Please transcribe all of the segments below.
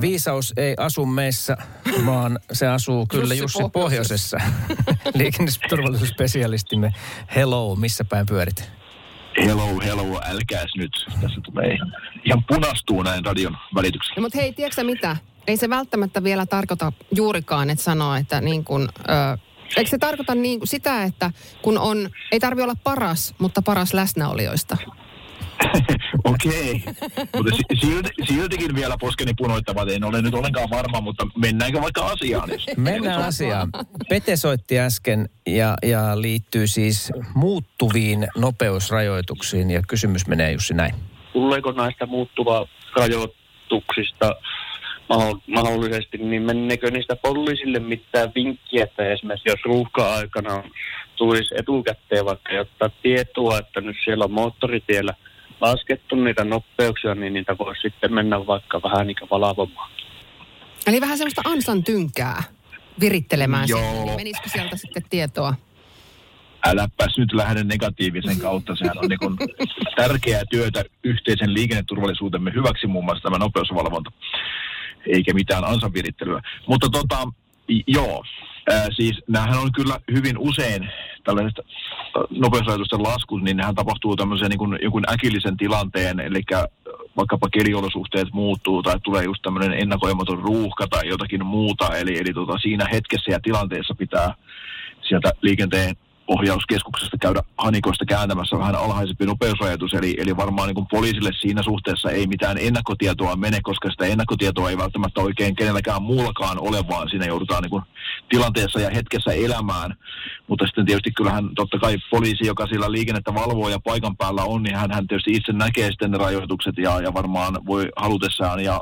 Viisaus ei asu meissä, vaan se asuu kyllä Jussi, Jussi Pohjoisessa. Liikenneturvallisuusspesialistimme. Hello, missä päin pyörit? Hello, hello, älkääs nyt. Tässä tulee ihan, ihan punastuu näin radion välityksellä. No, mutta hei, tiedätkö mitä? Ei se välttämättä vielä tarkoita juurikaan, että sanoo, että niin kuin, ö, eikö se tarkoita niin kuin sitä, että kun on, ei tarvi olla paras, mutta paras läsnäolijoista. Okei, mutta si- silti, siltikin vielä poskeni punoittavat. En ole nyt ollenkaan varma, mutta mennäänkö vaikka asiaan? jos- Mennään asiaan. Pete soitti äsken ja, ja liittyy siis muuttuviin nopeusrajoituksiin ja kysymys menee Jussi näin. tuleeko näistä muuttuva rajoituksista mahdollisesti, niin menneekö niistä poliisille mitään vinkkiä, että esimerkiksi jos ruuhka-aikana tulisi etukäteen vaikka ottaa tietoa, että nyt siellä on moottoritiellä laskettu niitä nopeuksia, niin niitä voisi sitten mennä vaikka vähän niin valvomaan. Eli vähän semmoista ansan tynkää virittelemään Joo. sinne, niin menisikö sieltä sitten tietoa? Äläpäs nyt lähde negatiivisen kautta. Sehän on niin tärkeää työtä yhteisen liikenneturvallisuutemme hyväksi, muun muassa tämä nopeusvalvonta, eikä mitään ansavirittelyä. Mutta tota, joo, Ää, siis näähän on kyllä hyvin usein tällaiset nopeusrajoitusten laskut, niin nehän tapahtuu tämmöisen niin kuin, jonkun äkillisen tilanteen, eli vaikkapa keliolosuhteet muuttuu tai tulee just tämmöinen ennakoimaton ruuhka tai jotakin muuta, eli, eli tota, siinä hetkessä ja tilanteessa pitää sieltä liikenteen ohjauskeskuksesta käydä hanikoista kääntämässä vähän alhaisempi nopeusrajoitus, eli, eli varmaan niin kuin poliisille siinä suhteessa ei mitään ennakkotietoa mene, koska sitä ennakkotietoa ei välttämättä oikein kenelläkään muullakaan ole, vaan siinä joudutaan niin kuin tilanteessa ja hetkessä elämään. Mutta sitten tietysti kyllähän totta kai poliisi, joka sillä liikennettä valvoo ja paikan päällä on, niin hän, hän tietysti itse näkee sitten ne rajoitukset ja, ja varmaan voi halutessaan ja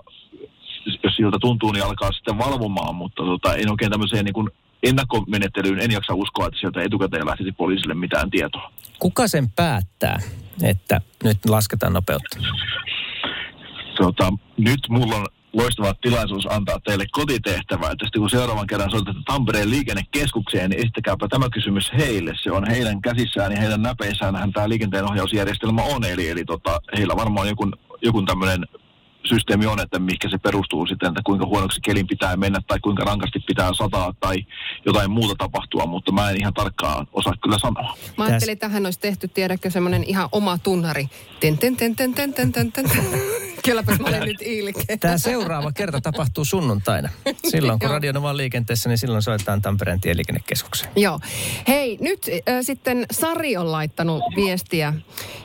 jos siltä tuntuu, niin alkaa sitten valvomaan, mutta tota, en oikein tämmöiseen niin kuin ennakkomenettelyyn en jaksa uskoa, että sieltä etukäteen lähtisi poliisille mitään tietoa. Kuka sen päättää, että nyt lasketaan nopeutta? Tota, nyt mulla on loistava tilaisuus antaa teille kotitehtävä, että sitten kun seuraavan kerran soitatte Tampereen liikennekeskukseen, niin esittäkääpä tämä kysymys heille. Se on heidän käsissään ja heidän näpeissään tämä liikenteenohjausjärjestelmä on, eli, eli tota, heillä varmaan joku, joku tämmöinen systeemi on, että mihinkä se perustuu sitten, että kuinka huonoksi kelin pitää mennä tai kuinka rankasti pitää sataa tai jotain muuta tapahtua, mutta mä en ihan tarkkaan osaa kyllä sanoa. Mä ajattelin, että tähän olisi tehty, tiedätkö, semmoinen ihan oma tunnari. Ten, ten, ten, ten, ten, ten, ten. Kylläpä mä olen nyt ilkeä. Tämä seuraava kerta tapahtuu sunnuntaina. Silloin kun. Radio on liikenteessä, niin silloin soitetaan Tampereen tieliikennekeskukseen. Joo. Hei, nyt äh, sitten Sari on laittanut viestiä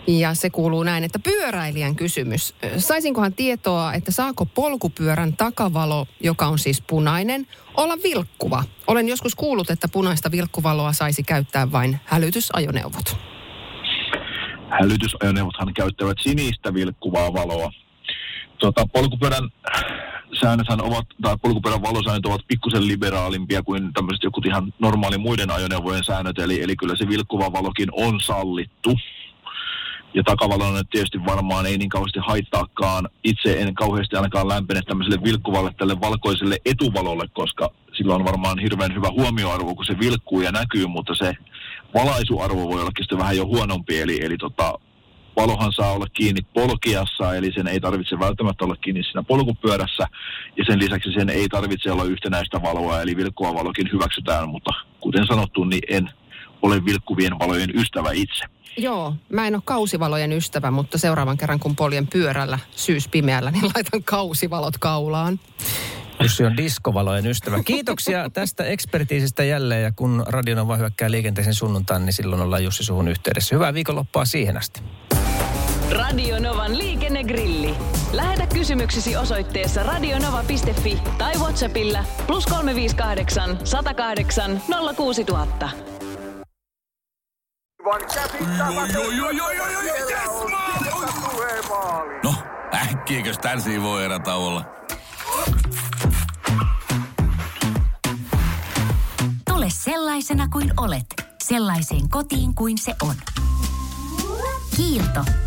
ja se kuuluu näin, että pyöräilijän kysymys. Saisinkohan tietoa, että saako polkupyörän takavalo, joka on siis punainen, olla vilkkuva? Olen joskus kuullut, että punaista vilkkuvaloa saisi käyttää vain hälytysajoneuvot. Hälytysajoneuvothan käyttävät sinistä vilkkuvaa valoa. Tota, polkupyörän säännöthän ovat, tai polkupyörän valosäännöt ovat pikkusen liberaalimpia kuin tämmöiset joku ihan normaali muiden ajoneuvojen säännöt, eli, eli kyllä se vilkkuva valokin on sallittu. Ja takavalon nyt tietysti varmaan ei niin kauheasti haittaakaan. Itse en kauheasti ainakaan lämpene tämmöiselle vilkkuvalle, tälle valkoiselle etuvalolle, koska sillä on varmaan hirveän hyvä huomioarvo, kun se vilkkuu ja näkyy, mutta se valaisuarvo voi olla sitten vähän jo huonompi. Eli, eli tota, valohan saa olla kiinni polkiassa, eli sen ei tarvitse välttämättä olla kiinni siinä polkupyörässä. Ja sen lisäksi sen ei tarvitse olla yhtenäistä valoa, eli vilkkuva valokin hyväksytään, mutta kuten sanottu, niin en ole vilkkuvien valojen ystävä itse. Joo, mä en ole kausivalojen ystävä, mutta seuraavan kerran kun poljen pyörällä syyspimeällä, niin laitan kausivalot kaulaan. Jussi on diskovalojen ystävä. Kiitoksia tästä ekspertiisistä jälleen ja kun Radionova hyökkää liikenteeseen sunnuntaan, niin silloin ollaan Jussi suhun yhteydessä. Hyvää viikonloppua siihen asti. Radionovan liikennegrilli. Lähetä kysymyksesi osoitteessa radionova.fi tai Whatsappilla plus 358 108 06000. No, äkkiäkös tän voi erä olla? Tule sellaisena kuin olet, sellaiseen kotiin kuin se on. Kiilto.